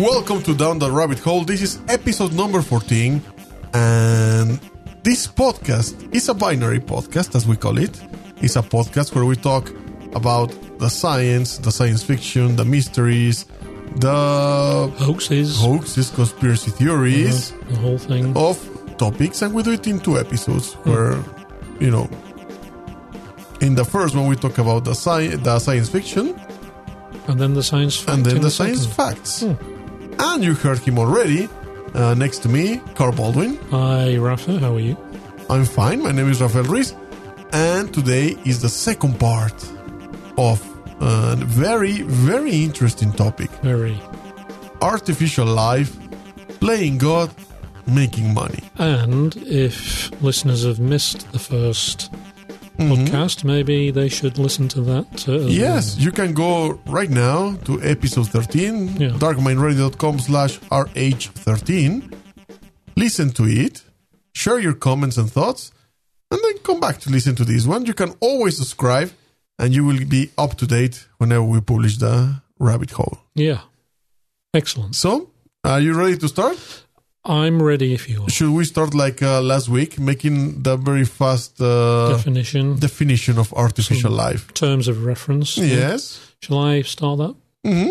Welcome to Down the Rabbit Hole. This is episode number 14, and this podcast is a binary podcast, as we call it. It's a podcast where we talk about the science, the science fiction, the mysteries, the hoaxes, hoaxes, conspiracy theories, the whole thing. of topics, and we do it in two episodes hmm. where, you know, in the first one we talk about the, sci- the science fiction, and then the science and then the the science second. facts. Hmm. And you heard him already. Uh, next to me, Carl Baldwin. Hi, Rafa. How are you? I'm fine. My name is Rafael Ruiz. And today is the second part of a very, very interesting topic Very. artificial life, playing God, making money. And if listeners have missed the first podcast, maybe they should listen to that. Uh, Yes, you can go right now to episode 13, Yeah. darkmindradio.com slash RH13. Listen to it, share your comments and thoughts, and then come back to listen to this one. You can always subscribe, and you will be up to date whenever we publish the rabbit hole. Yeah. Excellent. So, are you ready to start? I'm ready if you are. Should we start like uh, last week, making the very fast uh, Definition, definition of artificial life? terms of reference. Yes. Shall I start that? hmm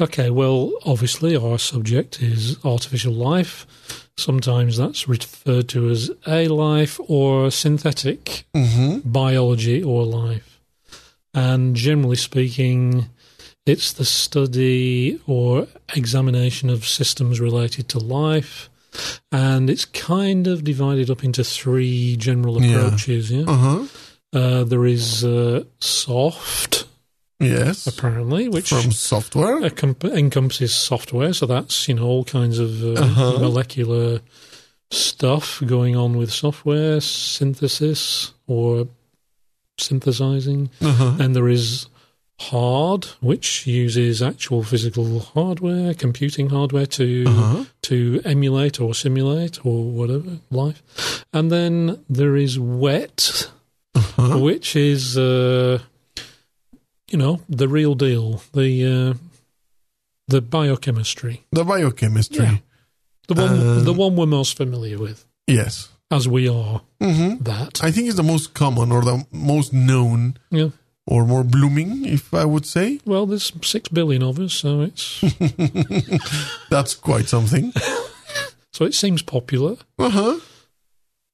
Okay, well, obviously, our subject is artificial life. Sometimes that's referred to as ALife or synthetic hmm biology or life. And generally speaking, it's the study or examination of systems related to life. And it's kind of divided up into three general Yeah. approaches. Yeah, Uh huh. uh, there is uh, soft, Yes. apparently, which From software. encom- encompasses software. So that's you know all kinds of uh, Uh-huh. molecular stuff going on with software synthesis or synthesizing. Uh-huh. And there is hard, which uses actual physical hardware, computing hardware to Uh-huh. to emulate or simulate or whatever life. And then there is wet, Uh-huh. which is uh, you know the real deal, the uh, the biochemistry, The biochemistry. Yeah. the one Uh, the one we're most familiar with, Yes. as we are hmm that. I think it's the most common or the most known Yeah. Or more blooming, if I would say. Well, there's six billion of us, so it's That's quite something. so it seems popular. Uh huh.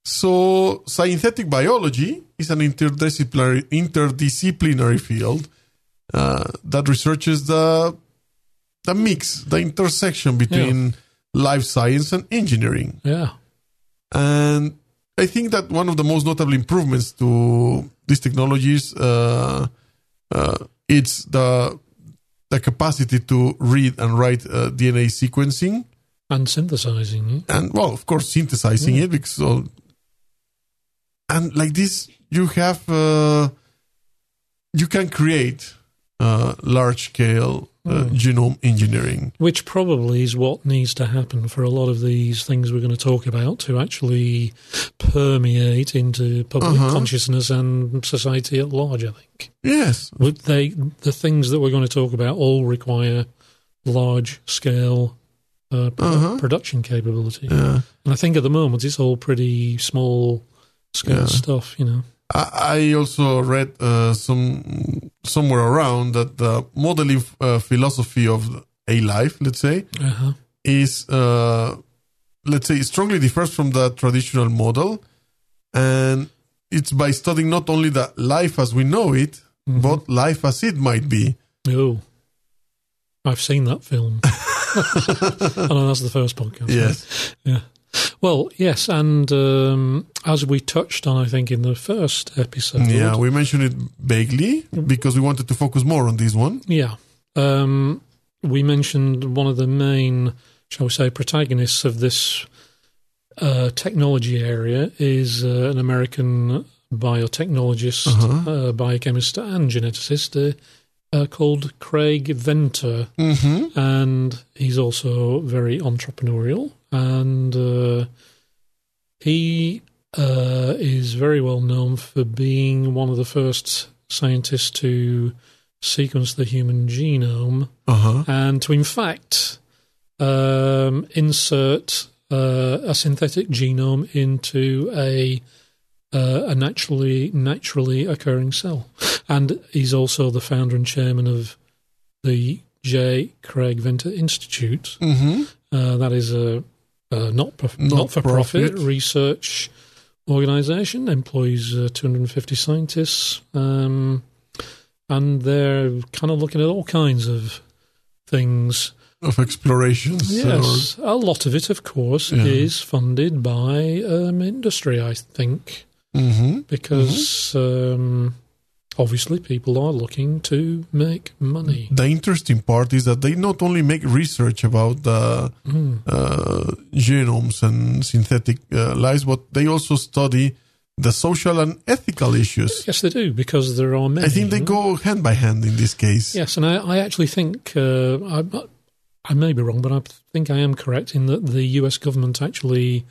So, synthetic biology is an interdisciplinary interdisciplinary field uh, that researches the the mix, the intersection between life science and engineering. Yeah. And I think that one of the most notable improvements to these technologies, uh, uh, it's the the capacity to read and write uh, DNA sequencing, And synthesizing. yeah. and well, of course, synthesizing it because so, and like this, you have uh, you can create uh, large scale uh, genome engineering. Which probably is what needs to happen for a lot of these things we're going to talk about to actually permeate into public Uh-huh. consciousness and society at large, I think. Yes, Would they the things that we're going to talk about all require large scale uh, pro- Uh-huh. production capability. yeah. And I think at the moment it's all pretty small scale Yeah. stuff, you know. I I also read uh, some somewhere around that the modeling uh, philosophy of ALife, let's say, Uh-huh. is uh, let's say strongly differs from the traditional model, and it's by studying not only the life as we know it, Mm-hmm. but life as it might be. Oh. I've seen that film. oh, no, that's the first podcast. Yes. Yeah. Well, yes, and um, as we touched on, I think in the first episode. Yeah, we mentioned it vaguely because we wanted to focus more on this one. Yeah. Um, we mentioned one of the main, shall we say, protagonists of this uh, technology area is uh, an American biotechnologist, Uh-huh. uh, biochemist, and geneticist uh, called Craig Venter. Mm-hmm. and he's also very entrepreneurial and uh, he uh, is very well known for being one of the first scientists to sequence the human genome Uh huh. and to in fact um, insert uh, a synthetic genome into a uh, a naturally naturally occurring cell, and he's also the founder and chairman of the J. Craig Venter Institute. Mm-hmm. Uh, that is a, a not not for profit Not-for-profit. research organization. Employs uh, 250 scientists, um, and they're kind of looking at all kinds of things. Of explorations. Yes, a lot of it, of course, Yeah. is funded by um, industry. I think hmm because um, obviously people are looking to make money. The interesting part is that they not only make research about the Mm. uh, genomes and synthetic uh, lives, but they also study the social and ethical issues. Yes, they do because there are many. I think they go hand by hand in this case. Yes, and I, I actually think uh, I, I may be wrong, but I think I am correct in that the U.S. government actually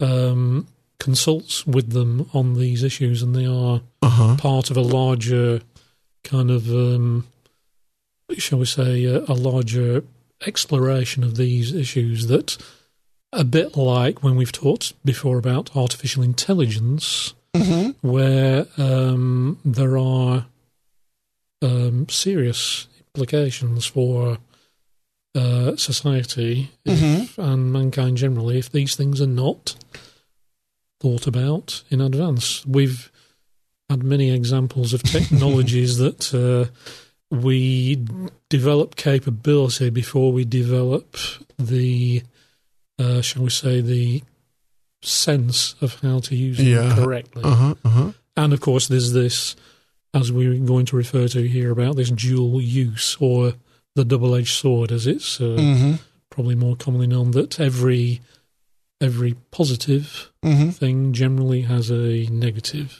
um, consults with them on these issues, and they are Uh-huh. part of a larger kind of, um, shall we say, a, a larger exploration of these issues. That a bit like when we've talked before about artificial intelligence hmm where um, there are um, serious implications for uh, society if, and mankind generally if these things are not thought about in advance. We've had many examples of technologies that uh, we develop capability before we develop the, uh, shall we say, the sense of how to use Yeah. correctly. Uh-huh. Uh-huh. And of course, there's this, as we're going to refer to here, about this dual use or the double edged sword, as it's uh, hmm probably more commonly known, that every every positive hmm thing generally has a negative.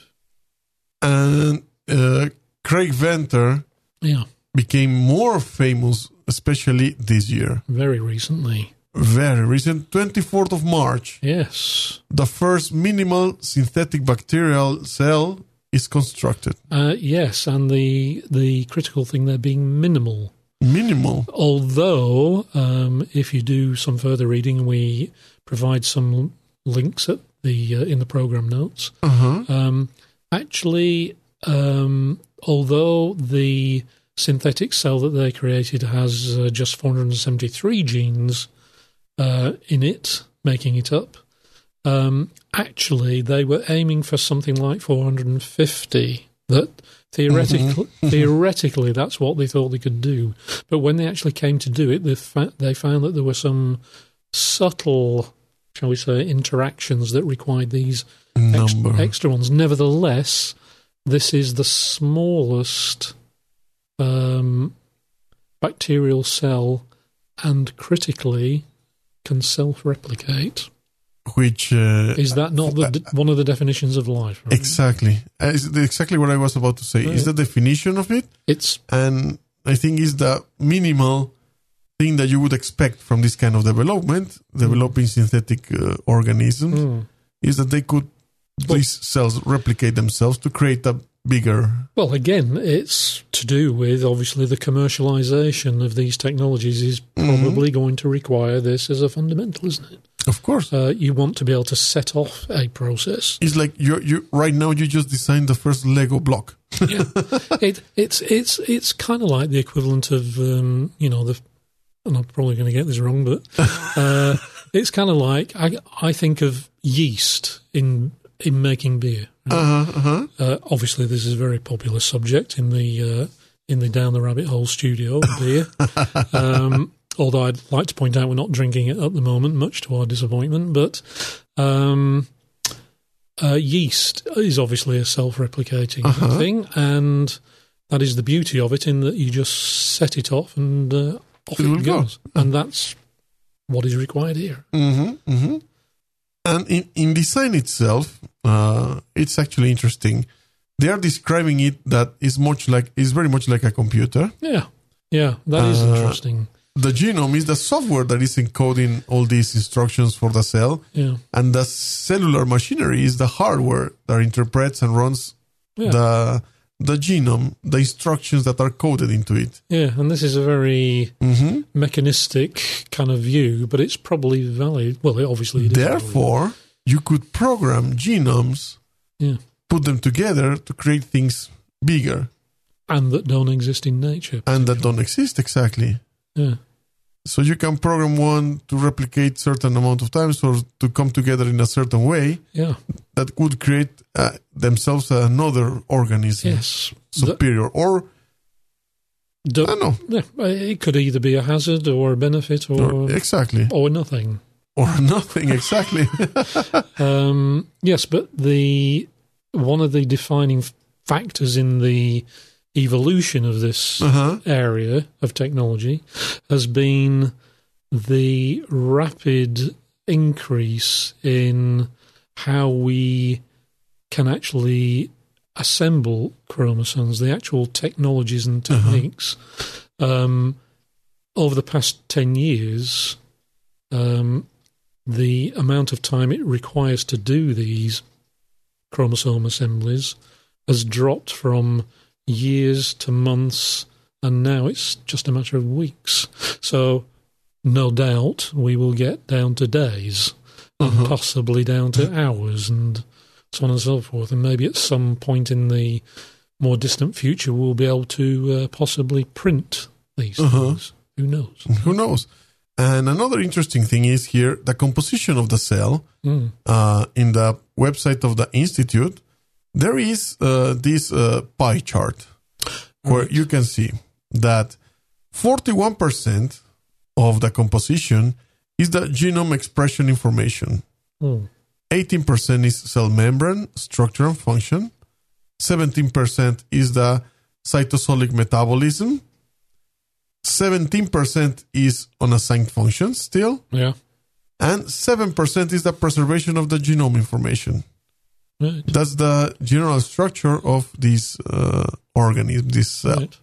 And uh, Craig Venter Yeah, became more famous, especially this year. very recently. Very recent, 24th of March. Yes. the first minimal synthetic bacterial cell is constructed. Uh, yes, and the the critical thing there being minimal. Minimal. Although, um, if you do some further reading, we provide some links at the uh, in the program notes. Uh-huh. Um, actually, um, although the synthetic cell that they created has uh, just 473 genes uh, in it, making it up, um, actually they were aiming for something like 450. That theoretically, theoretically, that's what they thought they could do. But when they actually came to do it, they, fa- they found that there were some subtle, shall we say, interactions that required these ex- Number. extra ones. Nevertheless, this is the smallest um, bacterial cell and critically can self replicate. which uh, Is that not the, d- one of the definitions of life? right? exactly uh, is exactly what I was about to say. Is the definition of it, It's and I think is the minimal thing that you would expect from this kind of development, developing synthetic uh, organisms, mm. is that they could Well- these cells replicate themselves to create a bigger. well, again, it's to do with obviously the commercialization of these technologies is probably going to require this as a fundamental, isn't it? Of course, Uh, you want to be able to set off a process. it's like you you right now you just designed the first Lego block. yeah. it, it's it's it's kind of like the equivalent of um, you know the. And I'm probably going to get this wrong, but uh, it's kind of like I I think of yeast in in making beer. Uh-huh, uh-huh. Uh, obviously, this is a very popular subject in the uh, in the down the rabbit hole studio beer. um, although I'd like to point out we're not drinking it at the moment, much to our disappointment. But um, uh, yeast is obviously a self-replicating Uh-huh. thing, and that is the beauty of it in that you just set it off and uh, off It will it go. goes, and that's what is required here. Mm-hmm, mm-hmm. And in, in design itself, uh, it's actually interesting. They are describing it that is much like is very much like a computer. Yeah, yeah, that is Uh, interesting. The genome is the software that is encoding all these instructions for the cell, Yeah, and the cellular machinery is the hardware that interprets and runs yeah. the the genome, the instructions that are coded into it. Yeah, and this is a very hmm mechanistic kind of view, but it's probably valid. Well, it obviously it is valid. Therefore, you could program genomes, Yeah. put them together to create things bigger and that don't exist in nature. and that don't exist exactly. Yeah, So you can program one to replicate certain amount of times or to come together in a certain way yeah, that could create uh, themselves another organism yes. superior or The- I don't know yeah, it could either be a hazard or a benefit or or, exactly or nothing. or nothing exactly. Um, yes, but the one of the defining factors in the evolution of this uh-huh. area of technology has been the rapid increase in how we can actually assemble chromosomes, the actual technologies and techniques. Um, over the past 10 years, um, the amount of time it requires to do these chromosome assemblies has dropped from years to months, and now it's just a matter of weeks. So, no doubt, we will get down to days, and possibly down to hours, and so on and so forth. And maybe at some point in the more distant future, we'll be able to uh, possibly print these Uh-huh. things. Who knows? Who knows? And another interesting thing is here the composition of the cell. Mm. Uh, in the website of the institute, there is uh, this uh, pie chart where you can see that 41% of the composition is the genome expression information. Mm. 18% is cell membrane structure and function. 17% is the cytosolic metabolism. 17% is unassigned functions still. Yeah. And 7% is the preservation of the genome information. Right. That's the general structure of this uh, organism, this cell. Right.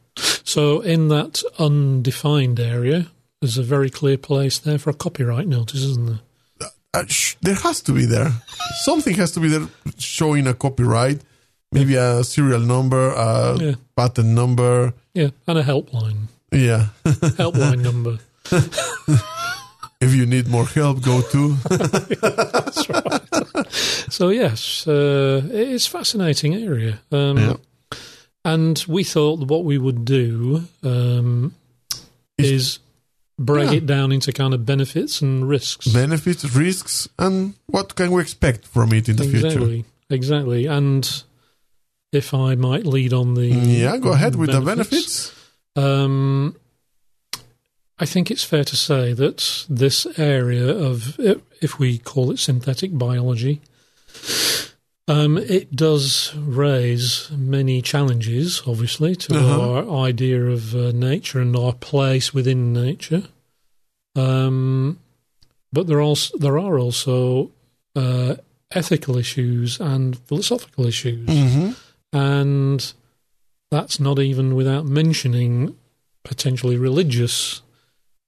So, in that undefined area, there's a very clear place there for a copyright notice, isn't there? Uh, sh- there has to be there. Something has to be there showing a copyright, maybe a serial number, a Yeah. patent number. Yeah, and a helpline. Yeah. Helpline number. if you need more help, go to. That's right. so, yes, uh, it's a fascinating area. Um, Yeah. And we thought what we would do um, Is- break Yeah. it down into kind of benefits and risks. benefits, risks, and what can we expect from it in the future. exactly. Exactly. And if I might lead on the. Yeah, go ahead with the benefits. Um, I think it's fair to say that this area of, if we call it synthetic biology, um, it does raise many challenges, obviously, to Uh-huh. our idea of uh, nature and our place within nature. Um, but there are also, there are also uh, ethical issues and philosophical issues hmm and that's not even without mentioning potentially religious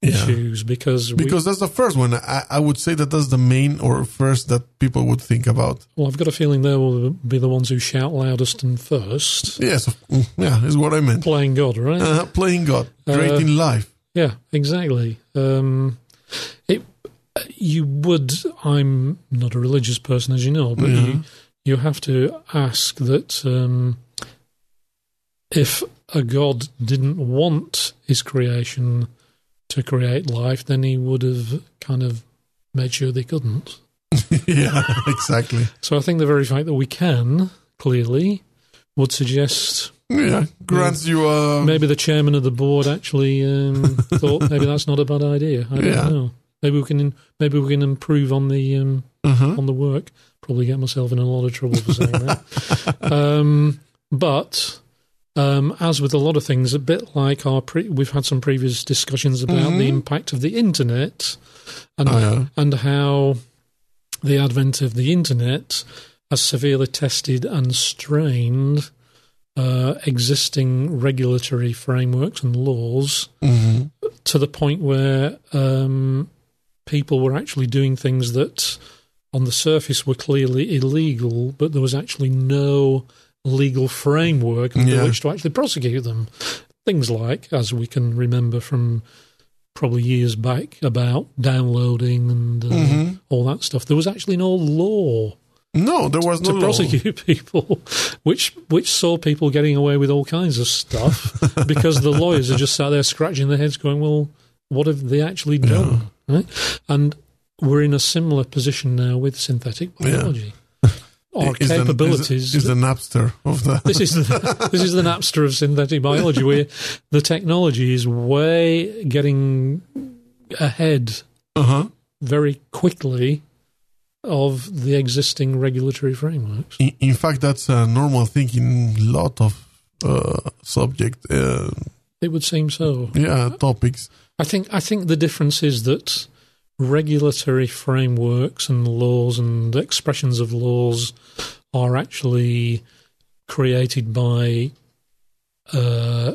Yeah. issues because we, Because that's the first one. I, I would say that that's the main or first that people would think about. well I've got a feeling they will be the ones who shout loudest and first Yes, mm, yeah, is what I meant. playing God right Uh, playing God, great Uh, in life. yeah exactly um, it you would I'm not a religious person as you know but you you have to ask that um, if a God didn't want his creation to create life, then he would have kind of made sure they couldn't. yeah, exactly. So I think the very fact that we can, clearly, would suggest Yeah, grants you a maybe the chairman of the board actually um, thought maybe that's not a bad idea. I don't Yeah. know. Maybe we can maybe we can improve on the um, uh-huh. on the work. Probably get myself in a lot of trouble for saying that. um, but um, as with a lot of things, a bit like our pre- we've had some previous discussions about the Mhm. impact of the internet and Oh, yeah. and how the advent of the internet has severely tested and strained uh, existing regulatory frameworks and laws hmm to the point where um, people were actually doing things that on the surface were clearly illegal, but there was actually no legal framework under Yeah. which to actually prosecute them. Things like, as we can remember from probably years back, about downloading and uh, Mhm. all that stuff. There was actually no law No, there was no to law. prosecute people, which which saw people getting away with all kinds of stuff because the lawyers are just sat there scratching their heads, going, "Well, what have they actually done?" Right? And we're in a similar position now with synthetic biology. Our Is the- capabilities. is, is the Napster of the. this is the, this is the Napster of synthetic biology, where the technology is way getting ahead Uh huh. very quickly of the existing regulatory frameworks. In, in fact, that's a normal thing in a lot of uh, subject, uh, It would seem so. yeah, topics. I think I think the difference is that regulatory frameworks and laws and expressions of laws are actually created by uh,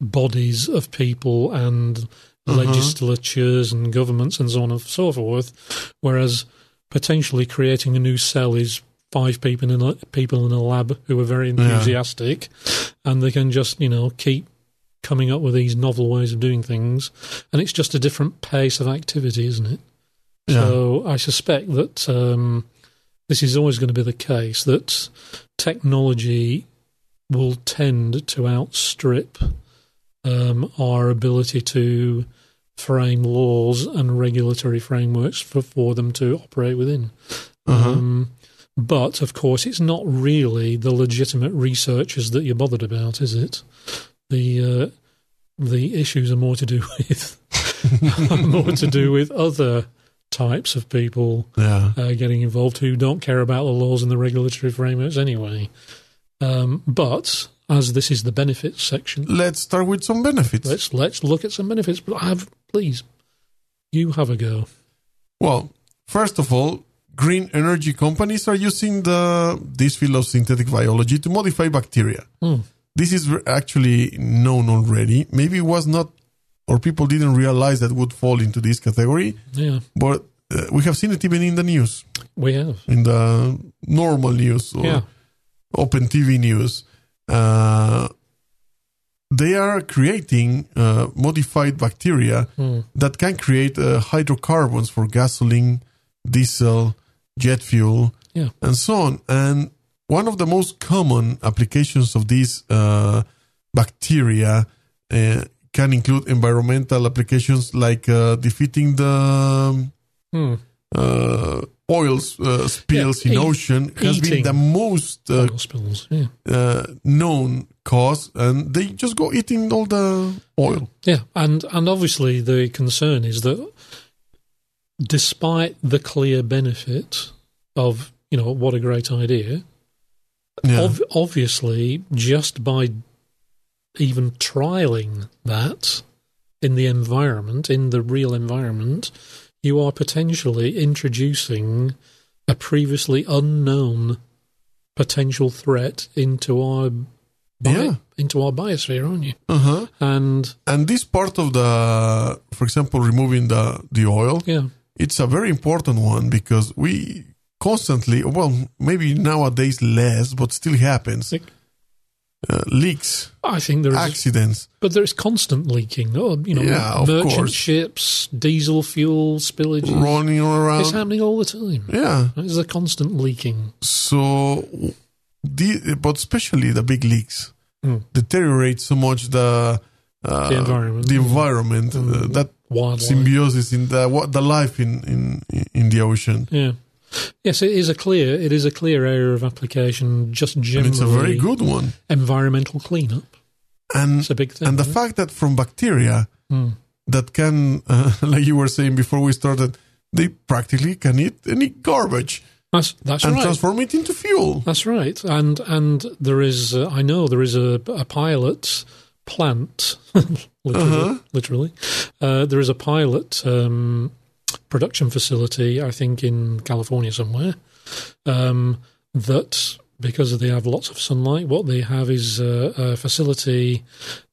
bodies of people and legislatures and governments and so on and so forth, whereas potentially creating a new cell is five people in a, people in a lab who are very enthusiastic, and they can just you know keep coming up with these novel ways of doing things, and it's just a different pace of activity, isn't it? Yeah. So I suspect that um, this is always going to be the case that technology will tend to outstrip um, our ability to frame laws and regulatory frameworks for, for them to operate within. Uh-huh. Um, but of course, it's not really the legitimate researchers that you're bothered about, is it? The uh, the issues are more to do with more to do with other types of people yeah. uh, getting involved who don't care about the laws and the regulatory frameworks anyway. Um, but as this is the benefits section, Let's start with some benefits. let's let's look at some benefits. But have please, you have a go. Well, first of all, green energy companies are using the this field of synthetic biology to modify bacteria. Hmm. This is actually known already. Maybe it was not, or people didn't realize that would fall into this category, Yeah, but uh, we have seen it even in the news, we have. in the normal news or Yeah. open TV news. Uh, they are creating uh, modified bacteria Hmm. that can create uh, hydrocarbons for gasoline, diesel, jet fuel, Yeah. and so on. And one of the most common applications of these uh, bacteria uh, can include environmental applications like uh, defeating the um, Hmm. uh, oils uh, spills Yeah, in eat- ocean has been the most uh, spills. Yeah. uh, known cause, and they just go eating all the oil. Yeah, and and obviously the concern is that despite the clear benefit of you know what a great idea, Yeah. ob- obviously just by even trialing that in the environment, in the real environment, you are potentially introducing a previously unknown potential threat into our bi- Yeah. into our biosphere, aren't you? Uh huh. And And this part of the, for example, removing the the oil, yeah, it's a very important one because we constantly, well, maybe nowadays less, but still happens. Uh, leaks, I think there is, accidents. but there is constant leaking. Oh, you know, Yeah, merchant course. ships, diesel fuel spillages. running around. It's happening all the time. Yeah. There's a constant leaking. So, the, but especially the big leaks Mm. deteriorate so much the uh, The environment. the environment, uh, Mm. that Wildlife. symbiosis in the what the life in in in the ocean. Yeah. Yes, it is a clear. It is a clear area of application. Just And generally, it's a very good one. environmental cleanup. And It's a big thing. and the right? fact that from bacteria Mm. that can, uh, like you were saying before we started, they practically can eat any garbage That's that's and right. transform it into fuel. That's right, and and there is, uh, I know there is a, a pilot plant, literally. Uh-huh. literally. Uh, there is a pilot um, production facility, I think, in California somewhere. Um, that because they have lots of sunlight, what they have is uh, a facility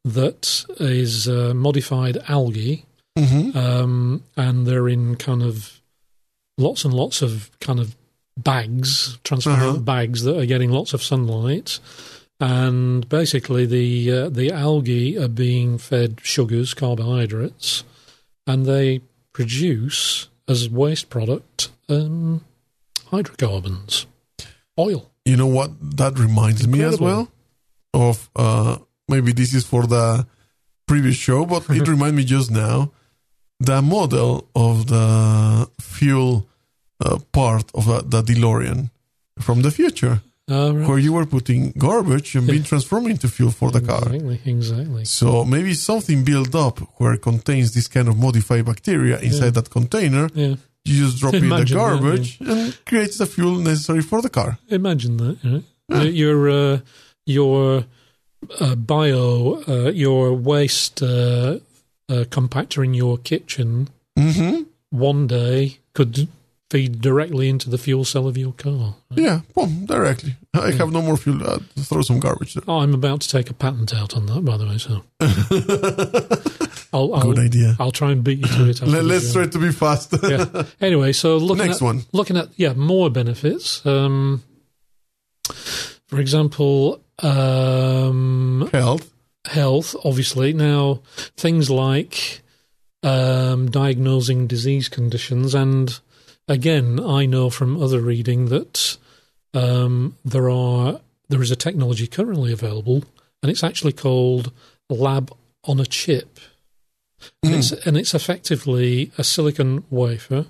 that is uh, modified algae, hmm um, and they're in kind of lots and lots of kind of bags, transparent Uh-huh. bags that are getting lots of sunlight, and basically the uh, the algae are being fed sugars, carbohydrates, and they produce as waste product um, hydrocarbons, oil. You know what that reminds me as well? Of uh maybe this is for the previous show, but it reminded me just now the model of the fuel uh, part of uh, the DeLorean from the future, Uh, right. where you were putting garbage and being transformed into fuel for the car. Exactly, exactly. So maybe something built up where it contains this kind of modified bacteria inside that container. Yeah, You just drop in the Imagine that, garbage and creates the fuel necessary for the car. imagine that. You know? Your uh, your uh, bio, uh, your waste uh, uh, compactor in your kitchen hmm one day could feed directly into the fuel cell of your car. Yeah, boom, directly. I have no more fuel. Uh, throw some garbage there. Oh, I'm about to take a patent out on that, by the way. So I'll, I'll, Good idea. I'll try and beat you to it. Let, let's try to be fast. yeah. Anyway, so looking Next at one. looking at yeah more benefits. Um, for example, um, Health. health. Obviously, now things like um, diagnosing disease conditions, and again, I know from other reading that um, there are there is a technology currently available, and it's actually called lab on a chip. And, it's, and it's effectively a silicon wafer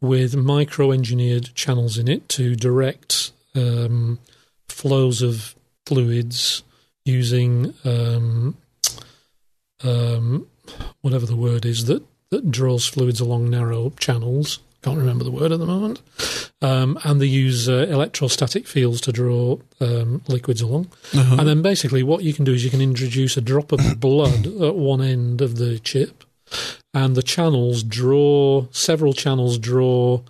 with micro engineered channels in it to direct um, flows of fluids using um, um, whatever the word is that, that draws fluids along narrow channels. Can't remember the word at the moment. Um, and they use uh, electrostatic fields to draw um, liquids along. Uh-huh. And then basically, what you can do is you can introduce a drop of blood at one end of the chip, and the channels draw several channels draw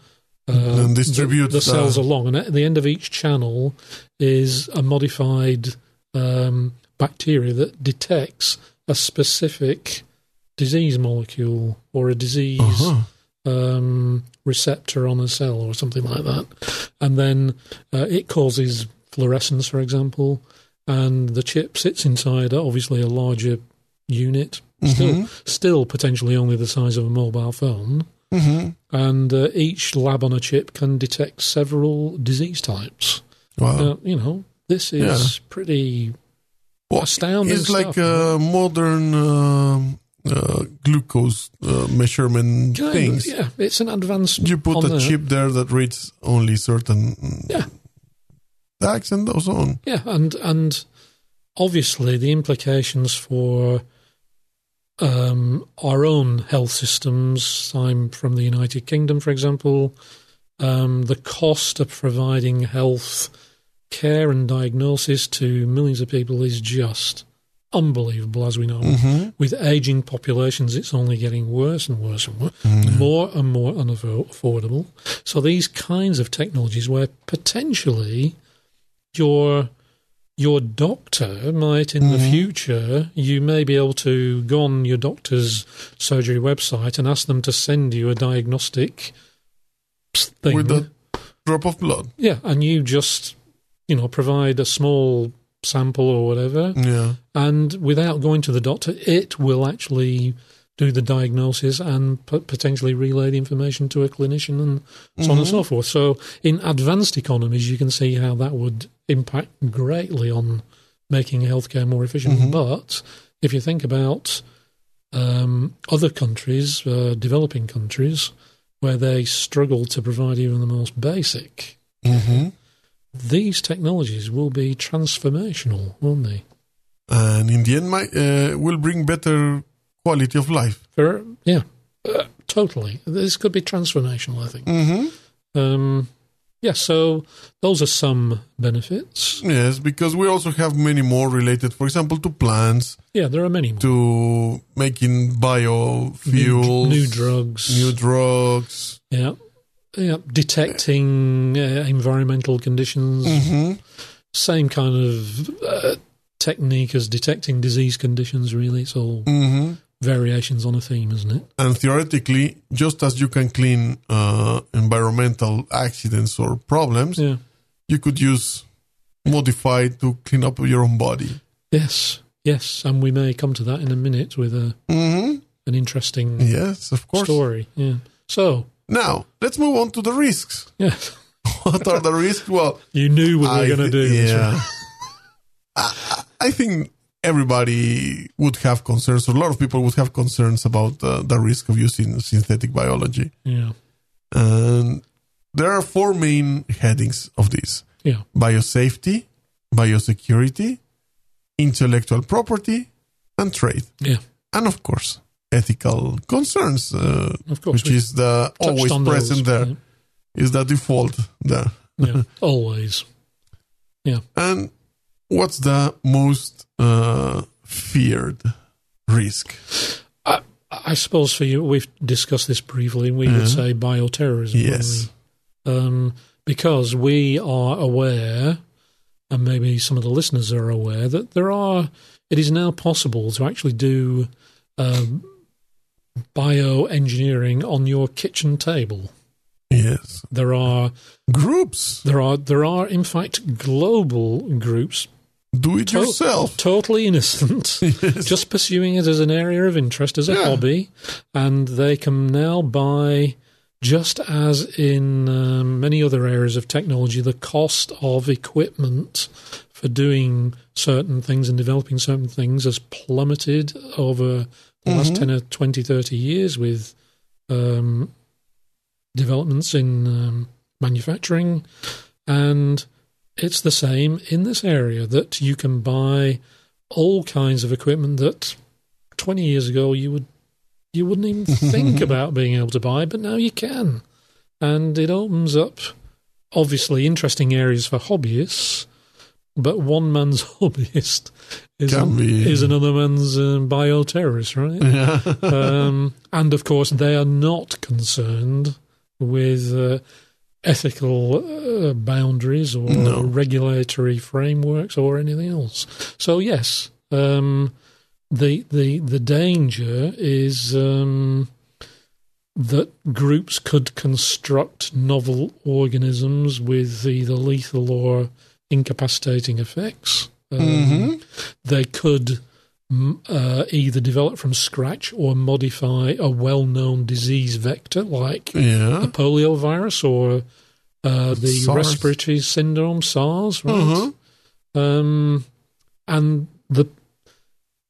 uh, And distribute the, the cells the- along, and at the end of each channel is a modified um, bacteria that detects a specific disease molecule or a disease Uh-huh. Um, receptor on a cell or something like that. And then uh, it causes fluorescence, for example, and the chip sits inside obviously a larger unit, still, still potentially only the size of a mobile phone. hmm And uh, each lab on a chip can detect several disease types. Wow. Uh, you know, this is pretty Well, astounding it's like stuff, uh, modern um uh, glucose uh, measurement kind of, things. yeah, it's an advanced. You put a chip there that reads only certain Yeah. tags and those on. Yeah, and and obviously the implications for um, our own health systems. I'm from the United Kingdom, for example. Um, the cost of providing health care and diagnosis to millions of people is just unbelievable, as we know. Mm-hmm. With aging populations, it's only getting worse and worse and worse, more and more unaffordable. So these kinds of technologies, where potentially your your doctor might in the future you may be able to go on your doctor's surgery website and ask them to send you a diagnostic thing With a drop of blood. yeah and you just you know provide a small sample or whatever Yeah. and without going to the doctor it will actually do the diagnosis and p- potentially relay the information to a clinician and so on and so forth. So, in advanced economies, you can see how that would impact greatly on making healthcare more efficient. But if you think about um, other countries, uh, developing countries, where they struggle to provide even the most basic, Mm-hmm. These technologies will be transformational, won't they? And in the end, my, uh, will bring better quality of life. For yeah, uh, totally. This could be transformational. I think. Mm-hmm. Um, yeah. So those are some benefits. Yes, because we also have many more related, for example, to plants, Yeah, there are many more. to making biofuels, new drugs. new drugs. yeah, yeah. Detecting uh, environmental conditions. Mm-hmm. Same kind of uh, technique as detecting disease conditions. Really, it's all Mm-hmm. variations on a theme, isn't it? And theoretically, just as you can clean uh, environmental accidents or problems, Yeah. you could use modify to clean up your own body. Yes. Yes. And we may come to that in a minute with a hmm an interesting Yes, of course. story. Yeah. So, Now, let's move on to the risks. yes. What are the risks? Well, You knew what we were going to do. Yeah. I, I think everybody would have concerns, or a lot of people would have concerns about uh, the risk of using synthetic biology. Yeah. And there are four main headings of this Yeah. biosafety, biosecurity, intellectual property, and trade. Yeah. And of course, ethical concerns, uh, Of course. which is the always present those. there, is the default there. Yeah. yeah. Always. And what's the most uh, feared risk? I, I suppose for you, we've discussed this briefly. We Yeah. would say bioterrorism. Yes. Um, because we are aware, and maybe some of the listeners are aware, that there are, it is now possible to actually do um, bioengineering on your kitchen table. Yes. There are, Groups. there are, there are, in fact, global groups, Do it To- yourself. totally innocent, Yes. just pursuing it as an area of interest, as a Yeah. hobby, and they can now buy, just as in um, many other areas of technology, the cost of equipment for doing certain things and developing certain things has plummeted over the last Mhm. 10 or 20, 30 years with um, developments in um, manufacturing. And it's the same in this area that you can buy all kinds of equipment that 20 years ago you would you wouldn't even think about being able to buy but now you can and it opens up obviously interesting areas for hobbyists but one man's hobbyist is, be. is another man's um, bioterrorist right Yeah. um, and of course, they are not concerned with uh, ethical uh, boundaries or No. regulatory frameworks or anything else. So yes, um, the the the danger is um, that groups could construct novel organisms with either lethal or incapacitating effects. Um, Mhm. They could uh, either develop from scratch or modify a well-known disease vector like Yeah. polio virus or uh, the SARS. respiratory syndrome SARS, right? Uh-huh. Um, and the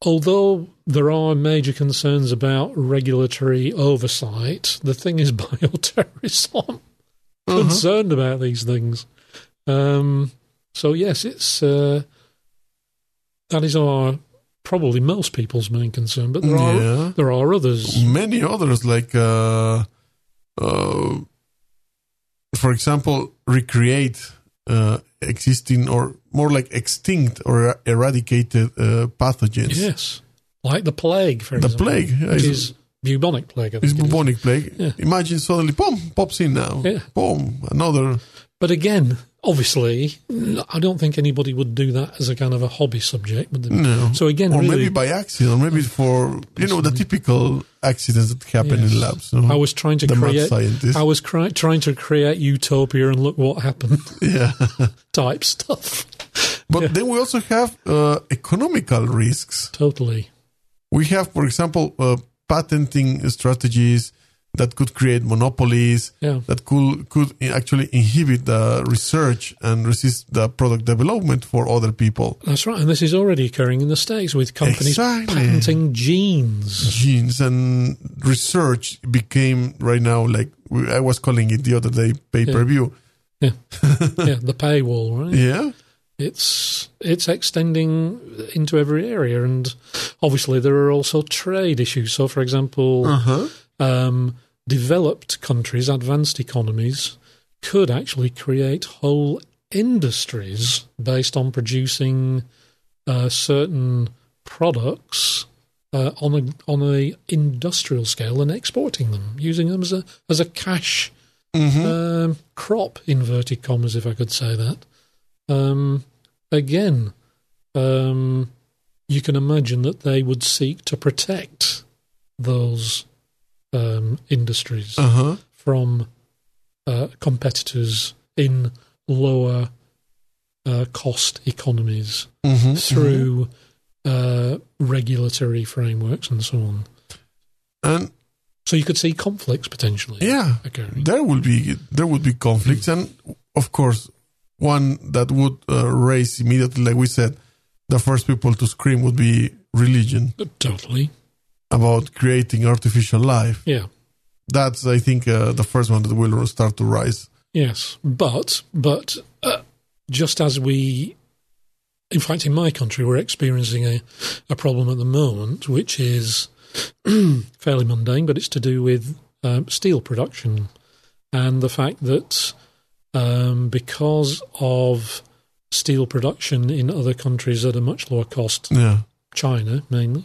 although there are major concerns about regulatory oversight, the thing is bioterrorists aren't Uh-huh. concerned about these things. Um, so yes, it's uh, that is our probably most people's main concern, but there are Yeah. there are others. Many others, like, uh, uh, for example, recreate uh, existing or more like extinct or eradicated uh, pathogens. Yes, like the plague, for The example, plague which is, bubonic plague. I is think it is. bubonic plague. Yeah. Imagine suddenly, boom, pops in now. Yeah. Boom, another. But again, obviously, I don't think anybody would do that as a kind of a hobby subject. Would? No. So again, or really, maybe by accident, or maybe for you know the typical accidents that happen Yes. in labs. You know? I was trying to the create. scientist. I was cri- trying to create utopia and look what happened yeah, type stuff. but then we also have uh, economical risks. Totally. We have, for example, uh, patenting strategies that could create monopolies Yeah. that could could actually inhibit the research and resist the product development for other people. That's right. And this is already occurring in the States with companies Exactly. patenting genes. Genes and research became right now like I was calling it the other day pay per view. yeah, the paywall, right? Yeah. It's it's extending into every area, and obviously there are also trade issues. So, for example, Uh huh. um, developed countries, advanced economies, could actually create whole industries based on producing uh, certain products uh, on a on a industrial scale and exporting them, using them as a as a cash Mm-hmm. um, crop, inverted commas, if I could say that. Um, again, um, you can imagine that they would seek to protect those um, industries Uh huh. from uh, competitors in lower uh, cost economies Mm-hmm. through uh, regulatory frameworks and so on. And So you could see conflicts potentially yeah, occurring. there will be there would be conflicts, and of course, one that would uh, raise immediately, like we said, the first people to scream would be religion Totally. About creating artificial life. Yeah. That's, I think, uh, the first one that will start to rise. Yes, but but uh, just as we, in fact, in my country, we're experiencing a, a problem at the moment, which is fairly mundane, but it's to do with um, steel production and the fact that um, because of steel production in other countries at a much lower cost, Yeah. China mainly,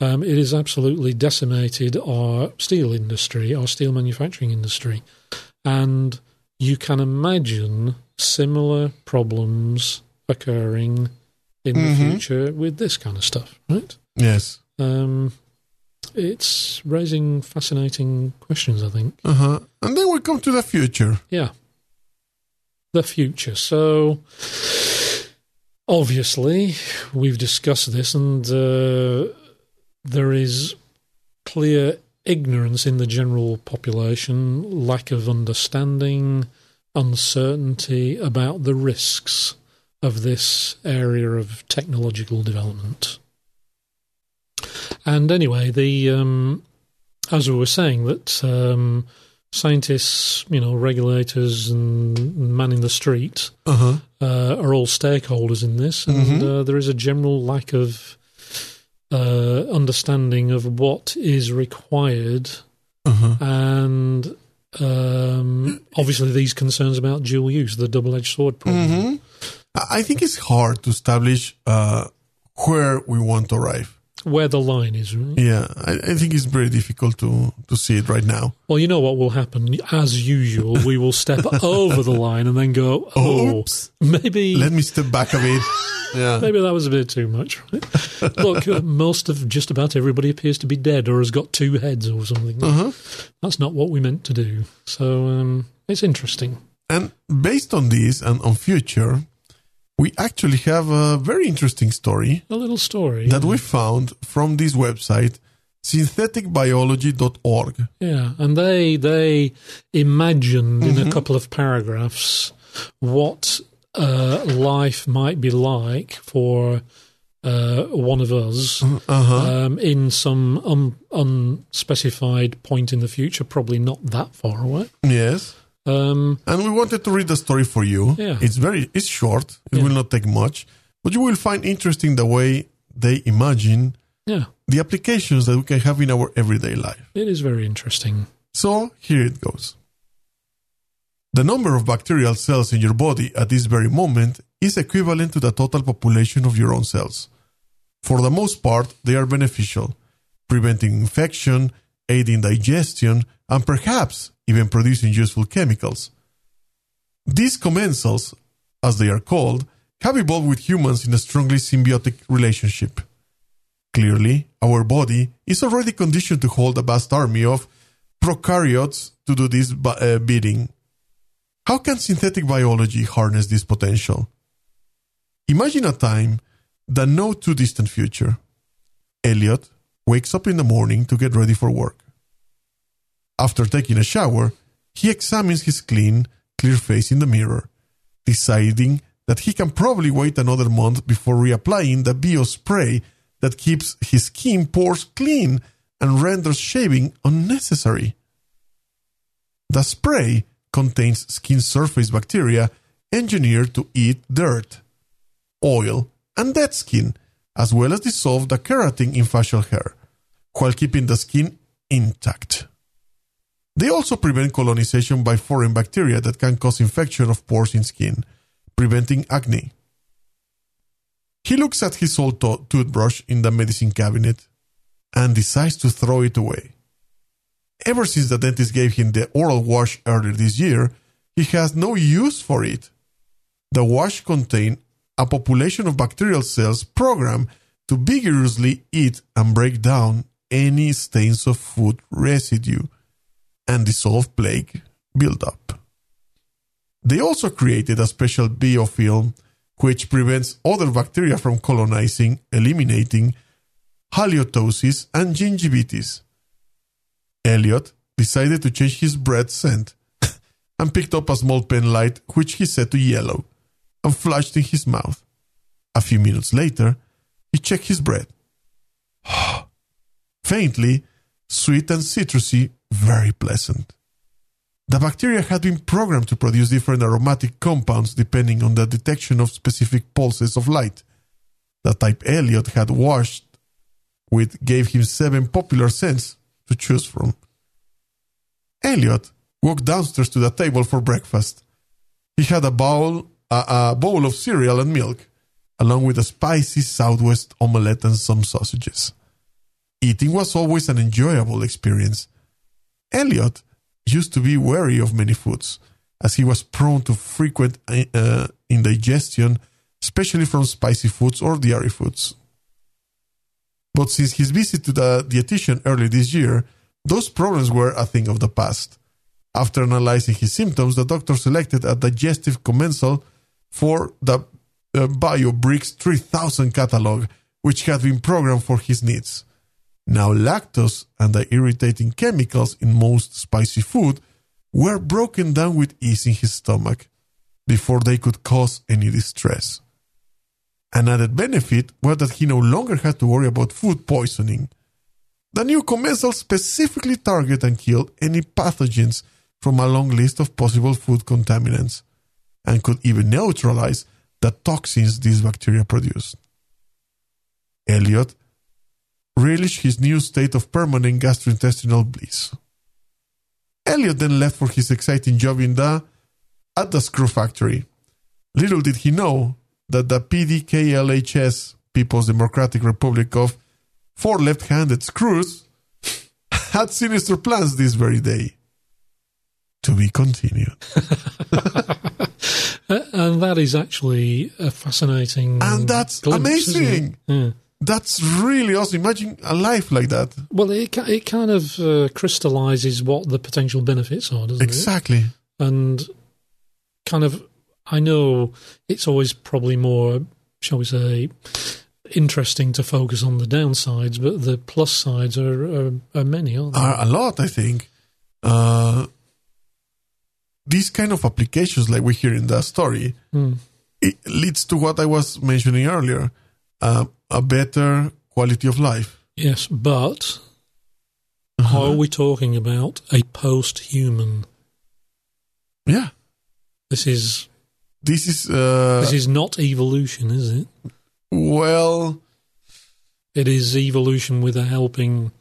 um, it has absolutely decimated our steel industry, our steel manufacturing industry. And you can imagine similar problems occurring in the Mhm. future with this kind of stuff, right? Yes. Um, it's raising fascinating questions, I think. Uh huh. And then we come to the future. Yeah. The future. So, obviously, we've discussed this, and uh, there is clear ignorance in the general population, lack of understanding, uncertainty about the risks of this area of technological development. And anyway, the um, as we were saying that um, scientists, you know, regulators, and man in the street Uh huh. uh, are all stakeholders in this, and Mhm. uh, there is a general lack of uh, understanding of what is required, Uh huh. and um, obviously these concerns about dual use, the double-edged sword problem. hmm I think it's hard to establish uh, where we want to arrive. Where the line is, right? Yeah, I, I think it's very difficult to, to see it right now. Well, you know what will happen. As usual, we will step over the line and then go, oh, Oops. maybe Let me step back a bit. Yeah. Maybe that was a bit too much. Right? Look, uh, most of just about everybody appears to be dead or has got two heads or something. Uh-huh. That's not what we meant to do. So um, it's interesting. And based on this and on future, we actually have a very interesting story A little story. that we found from this website, syntheticbiology.org. yeah, and they they imagined in Mm-hmm. a couple of paragraphs what uh, life might be like for uh, one of us Uh-huh. um, in some un- unspecified point in the future, probably not that far away. Yes. Um, And we wanted to read the story for you. Yeah. It's very it's short. It Yeah. will not take much, but you will find interesting the way they imagine yeah, the applications that we can have in our everyday life. it is very interesting. So here it goes. The number of bacterial cells in your body at this very moment is equivalent to the total population of your own cells. For the most part, they are beneficial, preventing infection, aiding digestion, and perhaps even producing useful chemicals. These commensals, as they are called, have evolved with humans in a strongly symbiotic relationship. Clearly, our body is already conditioned to hold a vast army of prokaryotes to do this uh, bidding. How can synthetic biology harness this potential? Imagine a time, the no too distant future. Elliot wakes up in the morning to get ready for work. After taking a shower, he examines his clean, clear face in the mirror, deciding that he can probably wait another month before reapplying the bio spray that keeps his skin pores clean and renders shaving unnecessary. The spray contains skin surface bacteria engineered to eat dirt, oil, and dead skin, as well as dissolve the keratin in facial hair, while keeping the skin intact. They also prevent colonization by foreign bacteria that can cause infection of pores in skin, preventing acne. He looks at his old to- toothbrush in the medicine cabinet and decides to throw it away. Ever since the dentist gave him the oral wash earlier this year, he has no use for it. The wash contained a population of bacterial cells programmed to vigorously eat and break down any stains of food residue and dissolve plaque buildup. They also created a special biofilm which prevents other bacteria from colonizing, eliminating halitosis and gingivitis. Elliot decided to change his bread scent and picked up a small pen light which he set to yellow and flashed in his mouth. A few minutes later, he checked his bread. Faintly, sweet and citrusy, very pleasant. The bacteria had been programmed to produce different aromatic compounds depending on the detection of specific pulses of light. The type Elliot had washed with gave him seven popular scents to choose from. Elliot walked downstairs to the table for breakfast. He had a bowl, a, a bowl of cereal and milk, along with a spicy Southwest omelette and some sausages. Eating was always an enjoyable experience. Elliot used to be wary of many foods, as he was prone to frequent uh, indigestion, especially from spicy foods or dairy foods. But since his visit to the dietitian early this year, those problems were a thing of the past. After analyzing his symptoms, the doctor selected a digestive commensal for the uh, BioBricks 3000 catalog, which had been programmed for his needs. Now, lactose and the irritating chemicals in most spicy food were broken down with ease in his stomach before they could cause any distress. An added benefit was that he no longer had to worry about food poisoning. The new commensal specifically target and killed any pathogens from a long list of possible food contaminants and could even neutralize the toxins these bacteria produced. Elliot relished his new state of permanent gastrointestinal bliss. Elliot then left for his exciting job in the at the screw factory. Little did he know that the PDKLHS, People's Democratic Republic of Four Left-Handed Screws, had sinister plans this very day. To be continued. Uh, and that is actually a fascinating. And that's glimpse, amazing. Yeah. That's really awesome. Imagine a life like that. Well, it it kind of uh, crystallizes what the potential benefits are, doesn't exactly. it? Exactly. And kind of, I know it's always probably more, shall we say, interesting to focus on the downsides, but the plus sides are are, are many, aren't they? Are a lot, I think. Uh, these kind of applications, like we hear in that story, mm. it leads to what I was mentioning earlier. Uh, a better quality of life. Yes, but uh-huh. how are we talking about a post-human? Yeah, this is this is uh, this is not evolution, is it? Well, it is evolution with a helping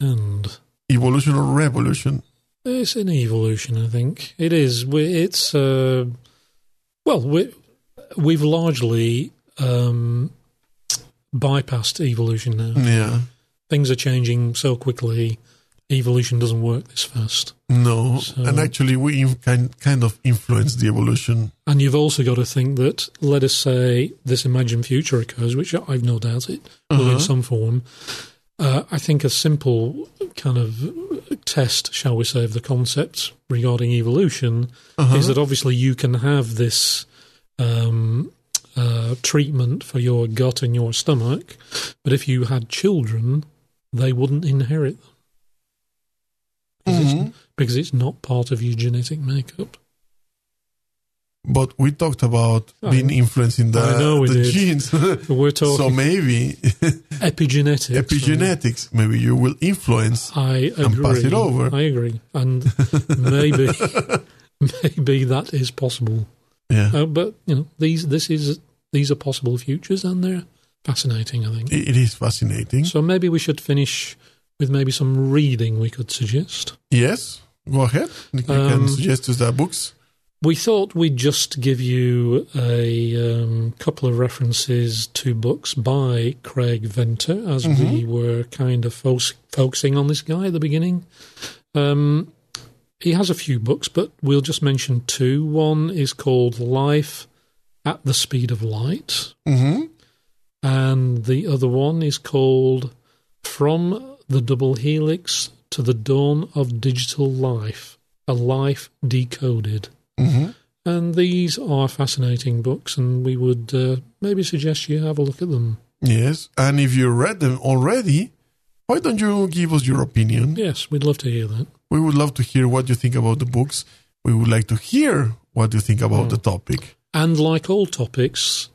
hand. Evolution or revolution? It's an evolution, I think. It is. It's uh, well, we, we've largely um, bypassed evolution now. Yeah. Things are changing so quickly. Evolution doesn't work this fast. No, so, and actually, we kind kind of influence the evolution. And you've also got to think that, let us say, this imagined future occurs, which I've no doubt it will uh-huh. in some form. Uh, I think a simple kind of test, shall we say, of the concepts regarding evolution uh-huh. is that obviously you can have this um, uh, treatment for your gut and your stomach, but if you had children, they wouldn't inherit them because, mm-hmm. it's, because it's not part of your genetic makeup. But we talked about I, being influencing the, the genes. We're talking so maybe epigenetics. Epigenetics. Maybe you will influence I agree. and pass it over. I agree, and maybe maybe that is possible. Yeah. Uh, but you know, these this is these are possible futures, and they're fascinating. I think it is fascinating. So maybe we should finish with maybe some reading. We could suggest. Yes, go ahead. You um, can suggest us books. We thought we'd just give you a um, couple of references to books by Craig Venter, as mm-hmm. we were kind of fo- focusing on this guy at the beginning. Um, he has a few books, but we'll just mention two. One is called Life at the Speed of Light, mm-hmm. and the other one is called From The Double Helix to the Dawn of Digital Life, a life decoded. hmm And these are fascinating books, and we would uh, maybe suggest you have a look at them. Yes. And if you read them already, why don't you give us your opinion? Yes, we'd love to hear that. We would love to hear what you think about the books. We would like to hear what you think about the topic. And like all topics,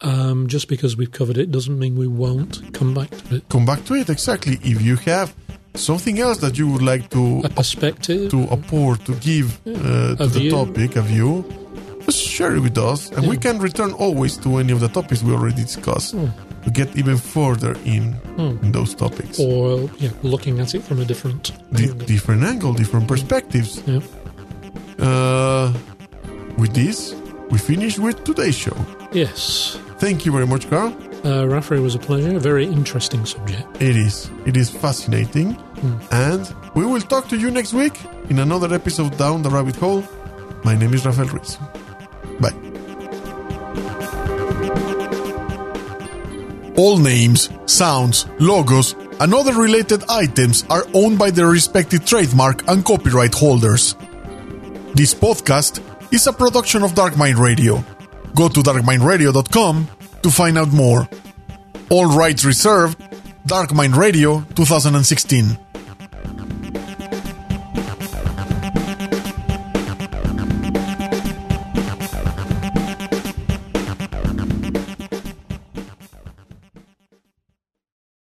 um, just because we've covered it doesn't mean we won't come back to it. Come back to it exactly. If you have something else that you would like to A perspective. to apport to give uh, to A the view. topic, a view, just share it with us, and we can return always to any of the topics we already discussed Hmm. To get even further in, Hmm. in those topics. Or yeah, looking at it from a different Di- angle. different angle, different perspectives. Yeah. Uh, with this, we finish with today's show. Yes. Thank you very much, Carl. Uh, Rafa, it was a pleasure. A very interesting subject. It is. It is fascinating. And we will talk to you next week in another episode Down the Rabbit Hole. My name is Rafael Ruiz. Bye. All names, sounds, logos, and other related items are owned by their respective trademark and copyright holders. This podcast is a production of Dark Mind Radio. Go to darkmindradio.com to find out more. All rights reserved. Dark Mind Radio 2016.